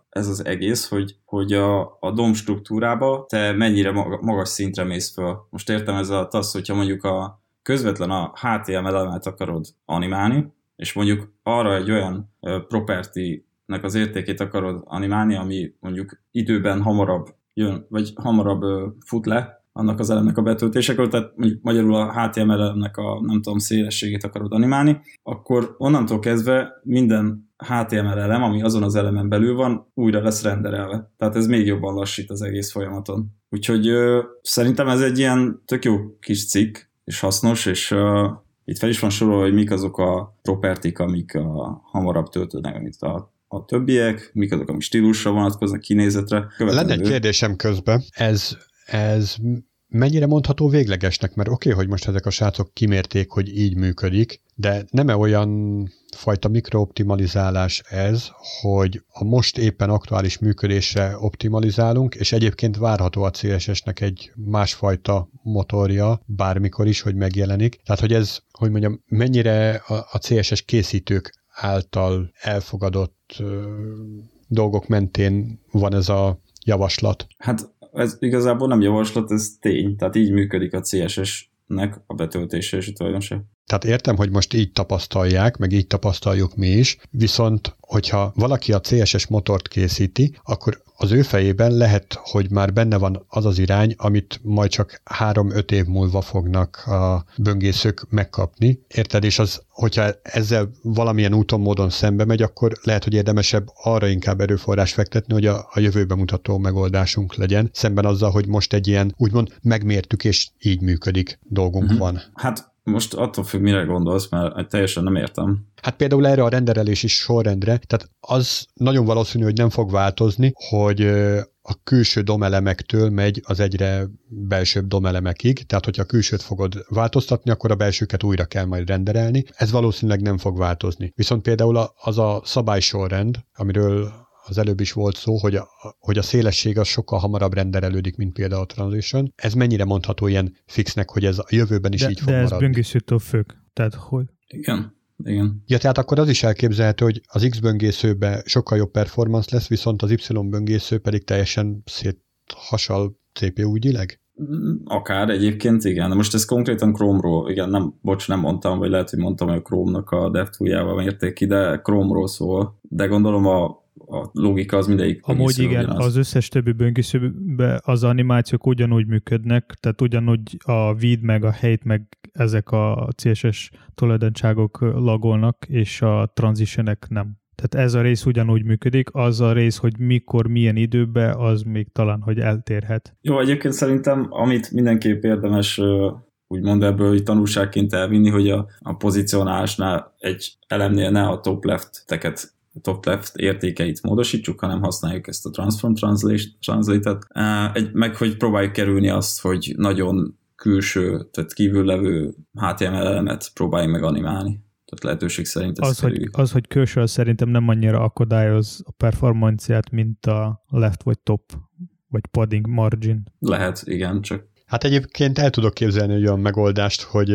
ez az egész, hogy, hogy a, a dom struktúrába te mennyire magas szintre mész föl. Most értem ez a az, hogyha mondjuk a közvetlen a HTML elemet akarod animálni, és mondjuk arra egy olyan property nek az értékét akarod animálni, ami mondjuk időben hamarabb jön, vagy hamarabb fut le, annak az elemnek a betöltésekor, tehát mondjuk magyarul a HTML elemnek a nem tudom szélességét akarod animálni, akkor onnantól kezdve minden HTML elem, ami azon az elemen belül van, újra lesz renderelve. Tehát ez még jobban lassít az egész folyamaton. Úgyhogy ö, szerintem ez egy ilyen tök jó kis cikk, és hasznos, és ö, itt fel is van sorolva, hogy mik azok a propertik, amik a, hamarabb töltődnek, mint a a többiek, mik azok, amik stílusra vonatkoznak, kinézetre. Követendő. Lenne egy kérdésem közben, ez ez mennyire mondható véglegesnek? Mert oké, okay, hogy most ezek a srácok kimérték, hogy így működik, de nem-e olyan fajta mikrooptimalizálás ez, hogy a most éppen aktuális működésre optimalizálunk, és egyébként várható a CSS-nek egy másfajta motorja, bármikor is, hogy megjelenik. Tehát, hogy ez, hogy mondjam, mennyire a CSS készítők által elfogadott ö, dolgok mentén van ez a javaslat? Hát ez igazából nem javaslat, ez tény. Tehát így működik a CSS-nek a betöltése és a tulajdonság. Tehát értem, hogy most így tapasztalják, meg így tapasztaljuk mi is, viszont hogyha valaki a CSS motort készíti, akkor az ő fejében lehet, hogy már benne van az az irány, amit majd csak három-öt év múlva fognak a böngészők megkapni. Érted? És az, hogyha ezzel valamilyen úton, módon szembe megy, akkor lehet, hogy érdemesebb arra inkább erőforrás fektetni, hogy a, a jövőbe mutató megoldásunk legyen, szemben azzal, hogy most egy ilyen úgymond megmértük és így működik dolgunk uh-huh. van. Hát most attól függ, mire gondolsz, mert teljesen nem értem. Hát például erre a renderelési sorrendre, tehát az nagyon valószínű, hogy nem fog változni, hogy a külső domelemektől megy az egyre belsőbb domelemekig, tehát hogyha a külsőt fogod változtatni, akkor a belsőket újra kell majd renderelni. Ez valószínűleg nem fog változni. Viszont például az a szabálysorrend, amiről az előbb is volt szó, hogy a, hogy a szélesség az sokkal hamarabb renderelődik, mint például a transition. Ez mennyire mondható ilyen fixnek, hogy ez a jövőben is de, így fog de maradni? De ez böngészőtől függ. Tehát hogy? Igen. Igen. Ja, tehát akkor az is elképzelhető, hogy az X böngészőben sokkal jobb performance lesz, viszont az Y böngésző pedig teljesen szét hasal CPU ügyileg? Mm, akár egyébként, igen. De most ez konkrétan Chrome-ról, igen, nem, bocs, nem mondtam, vagy lehet, hogy mondtam, hogy a Chrome-nak a DevTool-jával mérték ki, de Chrome-ról szól. De gondolom a, a logika az mindegyik. Amúgy igen, ugyanaz. az összes többi böngészőben az animációk ugyanúgy működnek, tehát ugyanúgy a vid meg a hate meg ezek a CSS tulajdonságok lagolnak, és a transitionek nem. Tehát ez a rész ugyanúgy működik, az a rész, hogy mikor, milyen időben, az még talán, hogy eltérhet. Jó, egyébként szerintem, amit mindenképp érdemes úgymond ebből hogy tanulságként elvinni, hogy a, a pozicionálásnál egy elemnél ne a top left teket top left értékeit módosítsuk, hanem használjuk ezt a transform translate-et, egy, meg hogy próbáljuk kerülni azt, hogy nagyon külső, tehát kívül levő HTML elemet próbáljunk meg animálni. Tehát lehetőség szerint az, hogy, az, hogy külső, szerintem nem annyira akadályoz a performanciát, mint a left vagy top, vagy padding margin. Lehet, igen, csak Hát egyébként el tudok képzelni egy olyan megoldást, hogy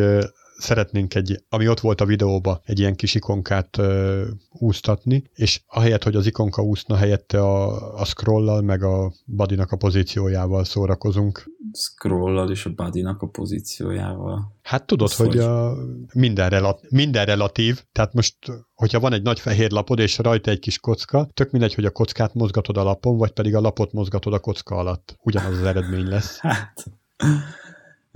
szeretnénk egy, ami ott volt a videóba, egy ilyen kis ikonkát ö, úsztatni, és ahelyett, hogy az ikonka úszna, helyette a, a scrollal, meg a badinak a pozíciójával szórakozunk. Scrollal és a badinak a pozíciójával. Hát tudod, hogy, hogy a, minden, relat, minden relatív, tehát most, hogyha van egy nagy fehér lapod, és rajta egy kis kocka, tök mindegy, hogy a kockát mozgatod a lapon, vagy pedig a lapot mozgatod a kocka alatt. Ugyanaz az eredmény lesz. Hát,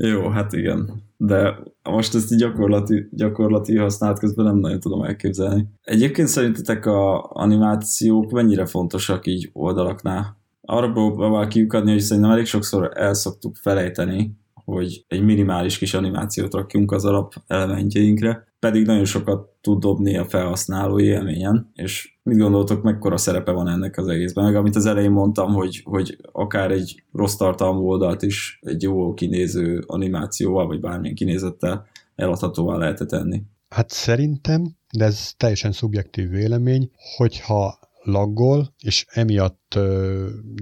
jó, hát igen. De most ezt így gyakorlati, gyakorlati használat közben nem nagyon tudom elképzelni. Egyébként szerintetek a animációk mennyire fontosak így oldalaknál? Arra próbál kiukadni, hogy szerintem elég sokszor el szoktuk felejteni, hogy egy minimális kis animációt rakjunk az alap elementjeinkre, pedig nagyon sokat tud dobni a felhasználói élményen, és mit gondoltok, mekkora szerepe van ennek az egészben? Meg amit az elején mondtam, hogy, hogy akár egy rossz tartalmú oldalt is egy jó kinéző animációval, vagy bármilyen kinézettel eladhatóvá lehet tenni. Hát szerintem, de ez teljesen szubjektív vélemény, hogyha laggol, és emiatt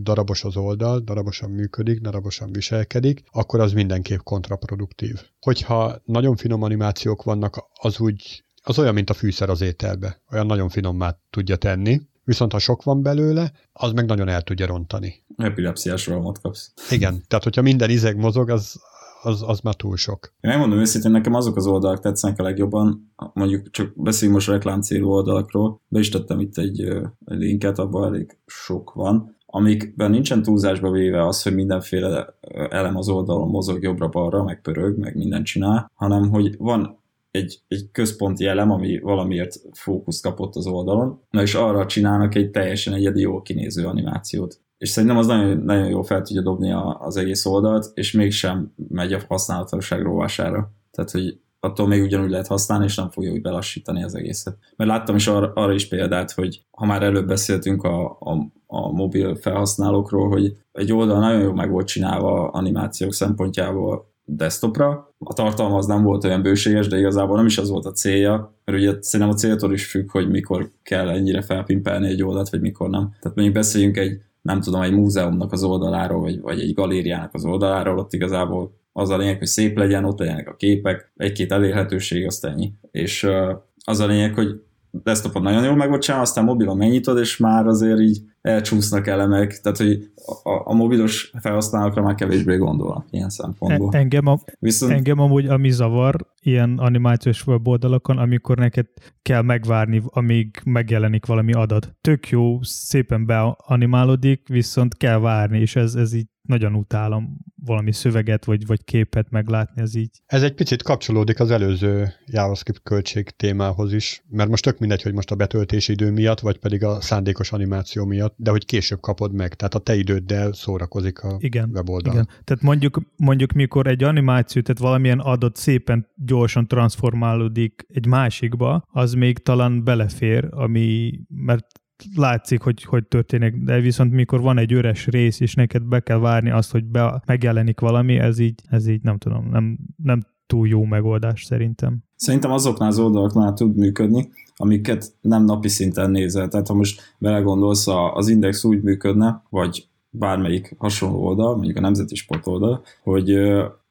darabos az oldal, darabosan működik, darabosan viselkedik, akkor az mindenképp kontraproduktív. Hogyha nagyon finom animációk vannak, az úgy az olyan, mint a fűszer az ételbe. Olyan nagyon finommá tudja tenni, viszont ha sok van belőle, az meg nagyon el tudja rontani. Epilepsziás rohamot kapsz. Igen, tehát hogyha minden izeg mozog, az, az, az már túl sok. Én megmondom őszintén, nekem azok az oldalak tetszenek a legjobban, mondjuk csak beszéljünk most reklám célú oldalakról, be is tettem itt egy, egy linket, abban elég sok van, amikben nincsen túlzásba véve az, hogy mindenféle elem az oldalon mozog jobbra-balra, meg pörög, meg mindent csinál, hanem hogy van egy, egy központi elem, ami valamiért fókuszt kapott az oldalon, na és arra csinálnak egy teljesen egyedi jó kinéző animációt és szerintem az nagyon, nagyon jól fel tudja dobni a, az egész oldalt, és mégsem megy a használatosság rovására. Tehát, hogy attól még ugyanúgy lehet használni, és nem fogja úgy belassítani az egészet. Mert láttam is arra, arra is példát, hogy ha már előbb beszéltünk a, a, a mobil felhasználókról, hogy egy oldal nagyon jól meg volt csinálva animációk szempontjából desktopra, a tartalma az nem volt olyan bőséges, de igazából nem is az volt a célja, mert ugye szerintem a céltól is függ, hogy mikor kell ennyire felpimpelni egy oldalt, vagy mikor nem. Tehát mondjuk beszéljünk egy nem tudom, egy múzeumnak az oldaláról, vagy, vagy egy galériának az oldaláról, ott igazából az a lényeg, hogy szép legyen, ott legyenek a képek, egy-két elérhetőség, azt ennyi. És az a lényeg, hogy desktopon nagyon jól meg volt csinálva, aztán mobilon megnyitod, és már azért így elcsúsznak elemek, tehát hogy a, a mobilos felhasználókra már kevésbé gondolnak ilyen szempontból. E, engem, a, Viszont... engem amúgy ami zavar ilyen animációs weboldalakon, amikor neked kell megvárni, amíg megjelenik valami adat. Tök jó, szépen beanimálódik, viszont kell várni, és ez, ez így nagyon utálom valami szöveget vagy, vagy képet meglátni, ez így. Ez egy picit kapcsolódik az előző JavaScript költség témához is, mert most tök mindegy, hogy most a betöltési idő miatt, vagy pedig a szándékos animáció miatt, de hogy később kapod meg, tehát a te időddel szórakozik a igen, weboldal. Igen, tehát mondjuk, mondjuk mikor egy animáció, tehát valamilyen adott szépen gyorsan transformálódik egy másikba, az még talán belefér, ami, mert látszik, hogy hogy történik, de viszont mikor van egy üres rész, és neked be kell várni azt, hogy be, megjelenik valami, ez így, ez így nem tudom, nem, nem túl jó megoldás szerintem. Szerintem azoknál az oldalaknál tud működni, amiket nem napi szinten nézel. Tehát ha most belegondolsz, az Index úgy működne, vagy bármelyik hasonló oldal, mondjuk a Nemzeti Sport oldal, hogy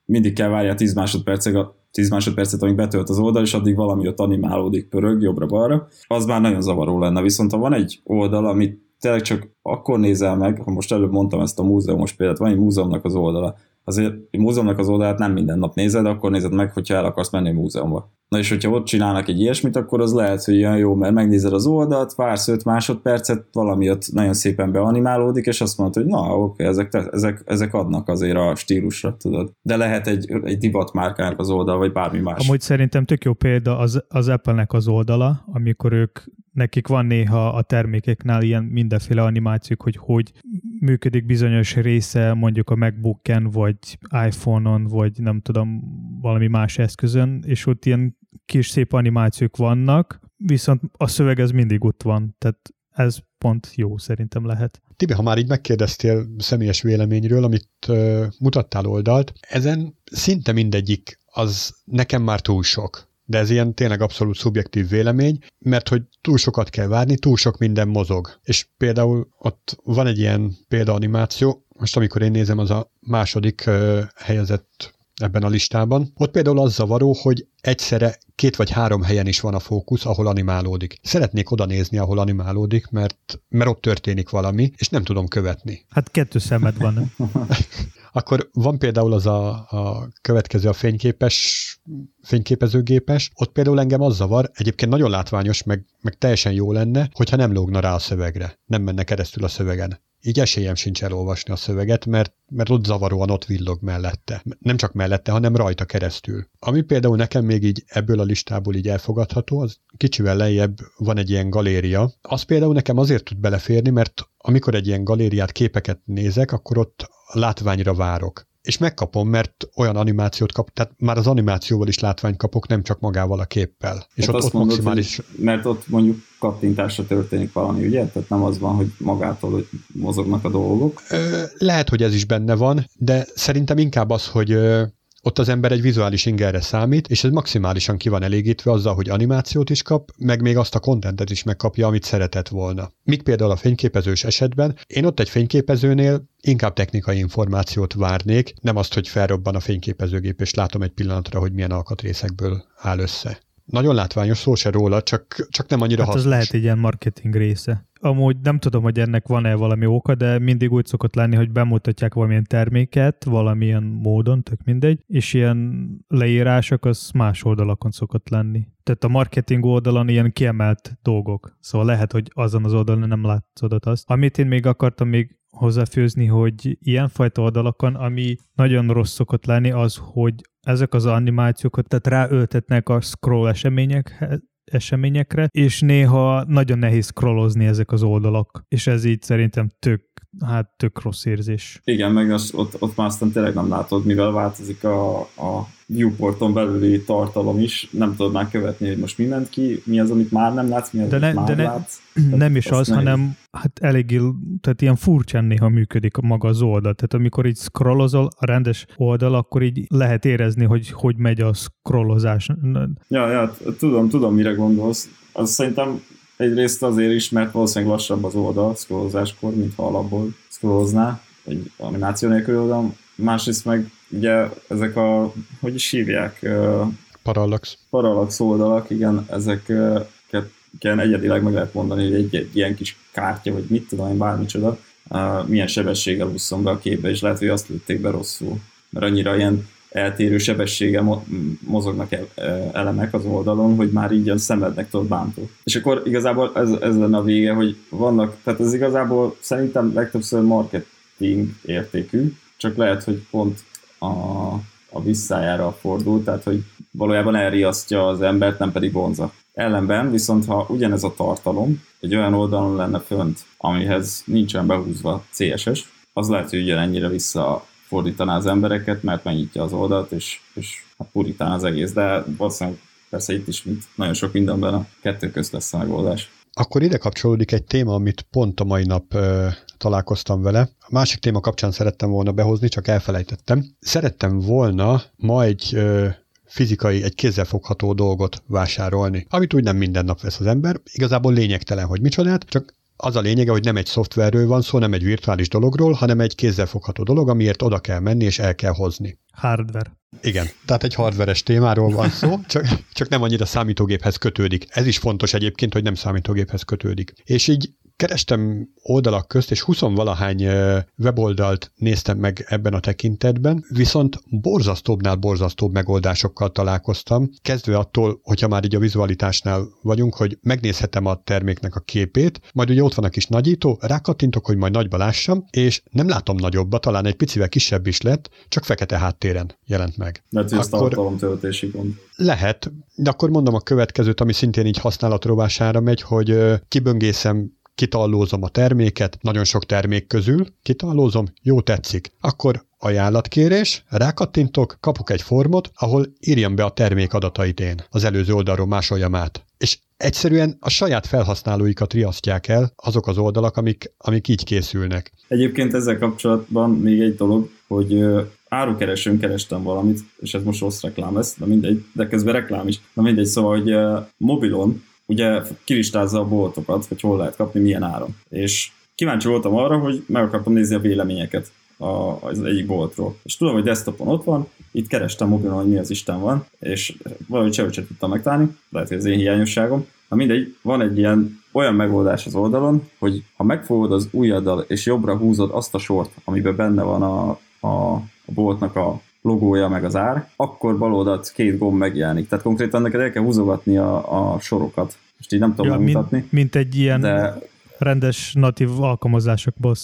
mindig kell várja 10 másodpercig 10 másodpercet, amíg betölt az oldal, és addig valami ott animálódik, pörög jobbra-balra, az már nagyon zavaró lenne. Viszont ha van egy oldal, amit tényleg csak akkor nézel meg, ha most előbb mondtam ezt a múzeumos példát, van egy múzeumnak az oldala, azért a múzeumnak az oldalát nem minden nap nézed, akkor nézed meg, hogyha el akarsz menni a múzeumba. Na és hogyha ott csinálnak egy ilyesmit, akkor az lehet, hogy olyan jó, mert megnézed az oldalt, vársz 5 másodpercet, valami ott nagyon szépen beanimálódik, és azt mondod, hogy na, oké, ezek, ezek, ezek adnak azért a stílusra, tudod. De lehet egy, egy divatmárkának az oldal, vagy bármi más. Amúgy szerintem tök jó példa az, az Apple-nek az oldala, amikor ők nekik van néha a termékeknál ilyen mindenféle animációk, hogy hogy működik bizonyos része mondjuk a MacBook-en, vagy iPhone-on, vagy nem tudom, valami más eszközön, és ott ilyen kis szép animációk vannak, viszont a szöveg ez mindig ott van, tehát ez pont jó szerintem lehet. Tibi, ha már így megkérdeztél személyes véleményről, amit uh, mutattál oldalt, ezen szinte mindegyik az nekem már túl sok de ez ilyen tényleg abszolút szubjektív vélemény, mert hogy túl sokat kell várni, túl sok minden mozog. És például ott van egy ilyen példaanimáció, most amikor én nézem, az a második uh, helyezett ebben a listában. Ott például az zavaró, hogy egyszerre két vagy három helyen is van a fókusz, ahol animálódik. Szeretnék oda nézni, ahol animálódik, mert, mert ott történik valami, és nem tudom követni. Hát kettő szemed van? Akkor van például az a, a következő a fényképes, fényképezőgépes, ott például engem az zavar, egyébként nagyon látványos, meg, meg teljesen jó lenne, hogyha nem lógna rá a szövegre, nem menne keresztül a szövegen így esélyem sincs elolvasni a szöveget, mert, mert ott zavaróan ott villog mellette. Nem csak mellette, hanem rajta keresztül. Ami például nekem még így ebből a listából így elfogadható, az kicsivel lejjebb van egy ilyen galéria. Az például nekem azért tud beleférni, mert amikor egy ilyen galériát, képeket nézek, akkor ott látványra várok és megkapom, mert olyan animációt kap, tehát már az animációval is látványt kapok, nem csak magával a képpel. És hát ott, ott mondod, maximális... Hogy, mert ott mondjuk kattintásra történik valami, ugye? Tehát nem az van, hogy magától hogy mozognak a dolgok. Lehet, hogy ez is benne van, de szerintem inkább az, hogy ott az ember egy vizuális ingerre számít, és ez maximálisan ki van elégítve azzal, hogy animációt is kap, meg még azt a kontentet is megkapja, amit szeretett volna. Míg például a fényképezős esetben, én ott egy fényképezőnél inkább technikai információt várnék, nem azt, hogy felrobban a fényképezőgép, és látom egy pillanatra, hogy milyen alkatrészekből áll össze. Nagyon látványos, szó se róla, csak, csak nem annyira hát hasznos. az lehet egy ilyen marketing része. Amúgy nem tudom, hogy ennek van-e valami oka, de mindig úgy szokott lenni, hogy bemutatják valamilyen terméket, valamilyen módon, tök mindegy, és ilyen leírások az más oldalakon szokott lenni. Tehát a marketing oldalon ilyen kiemelt dolgok. Szóval lehet, hogy azon az oldalon nem látszódott azt. Amit én még akartam még hozzáfőzni, hogy ilyenfajta oldalakon, ami nagyon rossz szokott lenni, az, hogy ezek az animációkat, tehát ráöltetnek a scroll események, eseményekre, és néha nagyon nehéz scrollozni ezek az oldalak, és ez így szerintem tök, hát tök rossz érzés. Igen, meg az, ott, ott már aztán tényleg nem látod, mivel változik a, a viewporton belüli tartalom is, nem tudod már követni, hogy most mindent ki, mi az, amit már nem látsz, mi az, de amit ne, már de ne, látsz. Nem is az, nehéz. hanem hát eléggé, tehát ilyen furcsán néha működik maga az oldal. Tehát amikor így scrollozol a rendes oldal, akkor így lehet érezni, hogy hogy megy a scrollozás. Ja, ja, tudom, tudom, mire gondolsz. Az szerintem egyrészt azért is, mert valószínűleg lassabb az oldal scrollozáskor, mint ha alapból scrollozná, egy animáció nélkül oldal. Másrészt meg ugye ezek a, hogy is hívják? Parallax. Parallax oldalak, igen, ezeket igen, egyedileg meg lehet mondani, hogy egy, egy ilyen kis kártya, vagy mit tudom én, bármicsoda, milyen sebességgel úszom be a képbe, és lehet, hogy azt lőtték be rosszul. Mert annyira ilyen eltérő sebességgel mozognak elemek az oldalon, hogy már így a szemednek tudod bántó. És akkor igazából ez, ez lenne a vége, hogy vannak, tehát ez igazából szerintem legtöbbször marketing értékű, csak lehet, hogy pont a, a visszájára fordul, tehát hogy valójában elriasztja az embert, nem pedig vonza. Ellenben viszont, ha ugyanez a tartalom egy olyan oldalon lenne fönt, amihez nincsen behúzva CSS, az lehet, hogy ugyanennyire visszafordítaná az embereket, mert megnyitja az oldalt, és, és hát puritán az egész, de valószínűleg persze itt is, mint nagyon sok mindenben a kettő közt lesz a megoldás. Akkor ide kapcsolódik egy téma, amit pont a mai nap ö, találkoztam vele. A másik téma kapcsán szerettem volna behozni, csak elfelejtettem. Szerettem volna ma egy ö, fizikai, egy kézzelfogható dolgot vásárolni, amit úgy nem minden nap vesz az ember. Igazából lényegtelen, hogy micsodát, csak az a lényege, hogy nem egy szoftverről van szó, nem egy virtuális dologról, hanem egy kézzelfogható dolog, amiért oda kell menni és el kell hozni. Hardware. Igen, tehát egy hardveres témáról van szó, csak, csak nem annyira számítógéphez kötődik. Ez is fontos egyébként, hogy nem számítógéphez kötődik. És így kerestem oldalak közt, és 20 valahány weboldalt néztem meg ebben a tekintetben, viszont borzasztóbbnál borzasztóbb megoldásokkal találkoztam, kezdve attól, hogyha már így a vizualitásnál vagyunk, hogy megnézhetem a terméknek a képét, majd ugye ott van a kis nagyító, rákattintok, hogy majd nagyba lássam, és nem látom nagyobbat, talán egy picivel kisebb is lett, csak fekete háttéren jelent meg. Lehet, hogy akkor... tartalomtöltési gond. Lehet, de akkor mondom a következőt, ami szintén így használatrovására megy, hogy kiböngészem kitallózom a terméket, nagyon sok termék közül, kitallózom, jó tetszik. Akkor ajánlatkérés, rákattintok, kapok egy formot, ahol írjam be a termék adatait én. Az előző oldalról másoljam át. És egyszerűen a saját felhasználóikat riasztják el azok az oldalak, amik, amik így készülnek. Egyébként ezzel kapcsolatban még egy dolog, hogy árukeresőn kerestem valamit, és ez most rossz reklám lesz, de mindegy, de közben reklám is. Na mindegy, szóval, hogy mobilon ugye kilistázza a boltokat, hogy hol lehet kapni, milyen áron. És kíváncsi voltam arra, hogy meg akartam nézni a véleményeket a, az egyik boltról. És tudom, hogy desktopon ott van, itt kerestem mobilon, hogy mi az Isten van, és valahogy sehogy sem tudtam megtalálni, lehet, hogy az én hiányosságom. Na mindegy, van egy ilyen olyan megoldás az oldalon, hogy ha megfogod az ujjaddal és jobbra húzod azt a sort, amiben benne van a, a, a boltnak a logója meg az ár, akkor bal oldalt két gomb megjelenik. Tehát konkrétan neked el kell húzogatni a, a sorokat. Most így nem tudom ja, megmutatni. Mint, mint egy ilyen de... rendes natív alkalmazásokból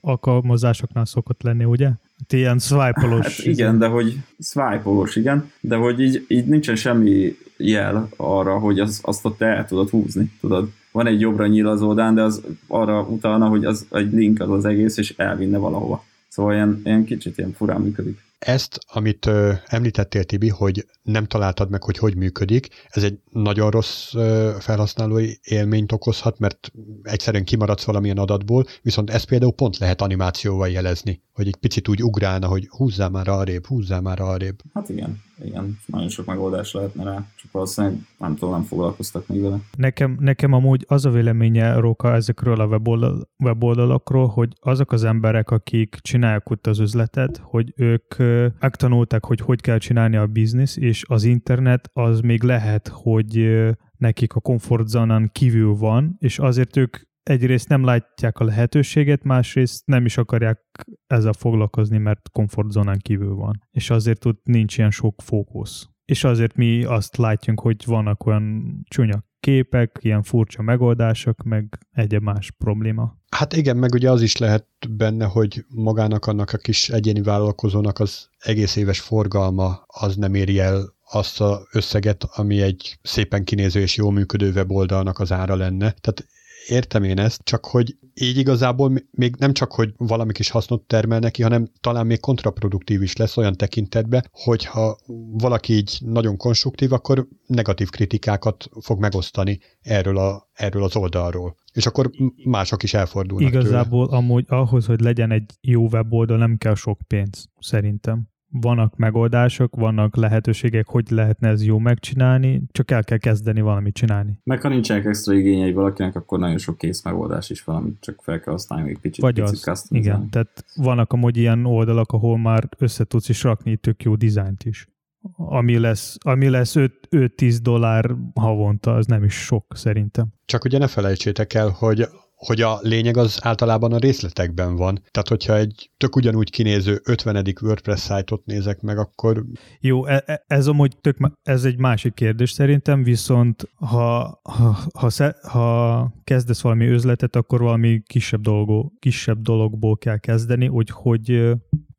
alkalmazásoknál szokott lenni, ugye? Ilyen swipe Hát igen, de hogy swipe igen, de hogy így, így nincsen semmi jel arra, hogy az, azt ott el tudod húzni, tudod? Van egy jobbra nyíl az oldán, de az arra utalna, hogy az egy link az az egész, és elvinne valahova. Szóval ilyen, ilyen kicsit ilyen furán működik. Ezt, amit ö, említettél, Tibi, hogy nem találtad meg, hogy hogy működik, ez egy nagyon rossz ö, felhasználói élményt okozhat, mert egyszerűen kimaradsz valamilyen adatból, viszont ezt például pont lehet animációval jelezni, hogy egy picit úgy ugrálna, hogy húzzál már arrébb, húzzál már arrébb. Hát igen igen, nagyon sok megoldás lehetne rá, csak valószínűleg nem tudom, nem foglalkoztak még vele. Nekem, nekem amúgy az a véleménye Róka ezekről a weboldal, weboldalakról, hogy azok az emberek, akik csinálják ott az üzletet, hogy ők megtanulták, hogy hogy kell csinálni a biznisz, és az internet az még lehet, hogy nekik a komfortzónán kívül van, és azért ők egyrészt nem látják a lehetőséget, másrészt nem is akarják ezzel foglalkozni, mert komfortzónán kívül van. És azért ott nincs ilyen sok fókusz. És azért mi azt látjunk, hogy vannak olyan csúnya képek, ilyen furcsa megoldások, meg egyéb más probléma. Hát igen, meg ugye az is lehet benne, hogy magának annak a kis egyéni vállalkozónak az egész éves forgalma az nem éri el azt az összeget, ami egy szépen kinéző és jól működő weboldalnak az ára lenne. Tehát értem én ezt, csak hogy így igazából még nem csak, hogy valami kis hasznot termel neki, hanem talán még kontraproduktív is lesz olyan tekintetben, hogyha valaki így nagyon konstruktív, akkor negatív kritikákat fog megosztani erről, a, erről az oldalról. És akkor mások is elfordulnak Igazából tőle. amúgy ahhoz, hogy legyen egy jó weboldal, nem kell sok pénz, szerintem vannak megoldások, vannak lehetőségek, hogy lehetne ez jó megcsinálni, csak el kell kezdeni valamit csinálni. Meg ha nincsenek extra igényei valakinek, akkor nagyon sok kész megoldás is van, amit csak fel kell használni még picit. Vagy picit az, igen, tehát vannak amúgy ilyen oldalak, ahol már össze tudsz is rakni tök jó dizájnt is. Ami lesz, ami lesz 5-10 dollár havonta, az nem is sok szerintem. Csak ugye ne felejtsétek el, hogy hogy a lényeg az általában a részletekben van. Tehát, hogyha egy tök ugyanúgy kinéző 50. WordPress szájtot nézek meg, akkor... Jó, e, e, ez amúgy tök, ez egy másik kérdés szerintem, viszont ha, ha, ha, ha kezdesz valami üzletet, akkor valami kisebb, dolgó, kisebb dologból kell kezdeni, úgy, hogy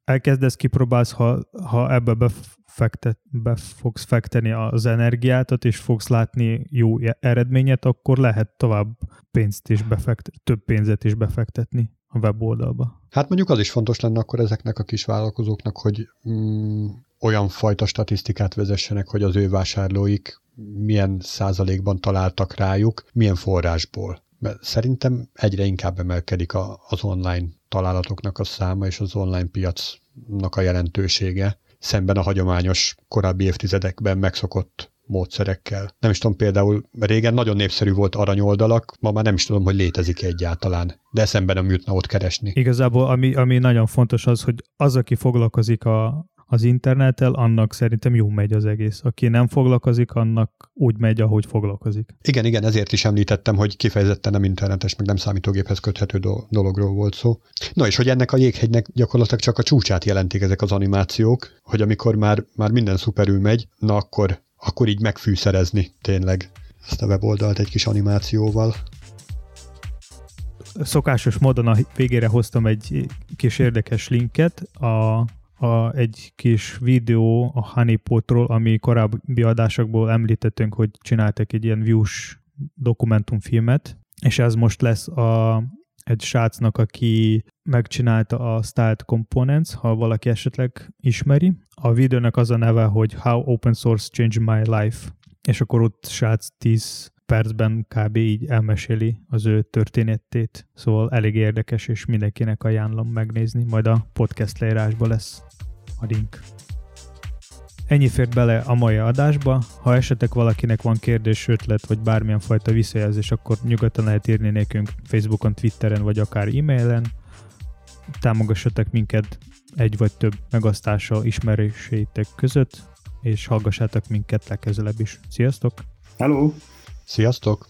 elkezdesz, kipróbálsz, ha, ha ebbe fektet, be fogsz fekteni az energiátot, és fogsz látni jó eredményet, akkor lehet tovább pénzt is befektet, több pénzet is befektetni a weboldalba. Hát mondjuk az is fontos lenne akkor ezeknek a kis vállalkozóknak, hogy mm, olyan fajta statisztikát vezessenek, hogy az ő vásárlóik milyen százalékban találtak rájuk, milyen forrásból. Mert szerintem egyre inkább emelkedik a, az online találatoknak a száma és az online piacnak a jelentősége szemben a hagyományos korábbi évtizedekben megszokott módszerekkel. Nem is tudom, például régen nagyon népszerű volt aranyoldalak, ma már nem is tudom, hogy létezik egyáltalán, de eszembe nem jutna ott keresni. Igazából ami, ami nagyon fontos az, hogy az, aki foglalkozik a, az internettel, annak szerintem jó megy az egész. Aki nem foglalkozik, annak úgy megy, ahogy foglalkozik. Igen, igen, ezért is említettem, hogy kifejezetten nem internetes, meg nem számítógéphez köthető dologról volt szó. Na és hogy ennek a jéghegynek gyakorlatilag csak a csúcsát jelentik ezek az animációk, hogy amikor már, már minden szuperül megy, na akkor, akkor így megfűszerezni tényleg ezt a weboldalt egy kis animációval szokásos módon a végére hoztam egy kis érdekes linket, a, a, egy kis videó a Honeypotról, ami korábbi adásokból említettünk, hogy csináltak egy ilyen views dokumentumfilmet, és ez most lesz a, egy srácnak, aki megcsinálta a Styled Components, ha valaki esetleg ismeri. A videónak az a neve, hogy How Open Source Changed My Life, és akkor ott srác 10 percben kb. így elmeséli az ő történetét, szóval elég érdekes, és mindenkinek ajánlom megnézni, majd a podcast leírásba lesz a link. Ennyi fért bele a mai adásba. Ha esetleg valakinek van kérdés, ötlet, vagy bármilyen fajta visszajelzés, akkor nyugodtan lehet írni nekünk Facebookon, Twitteren, vagy akár e-mailen. Támogassatok minket egy vagy több megasztással ismeréseitek között, és hallgassátok minket legközelebb is. Sziasztok! Hello! Sziasztok!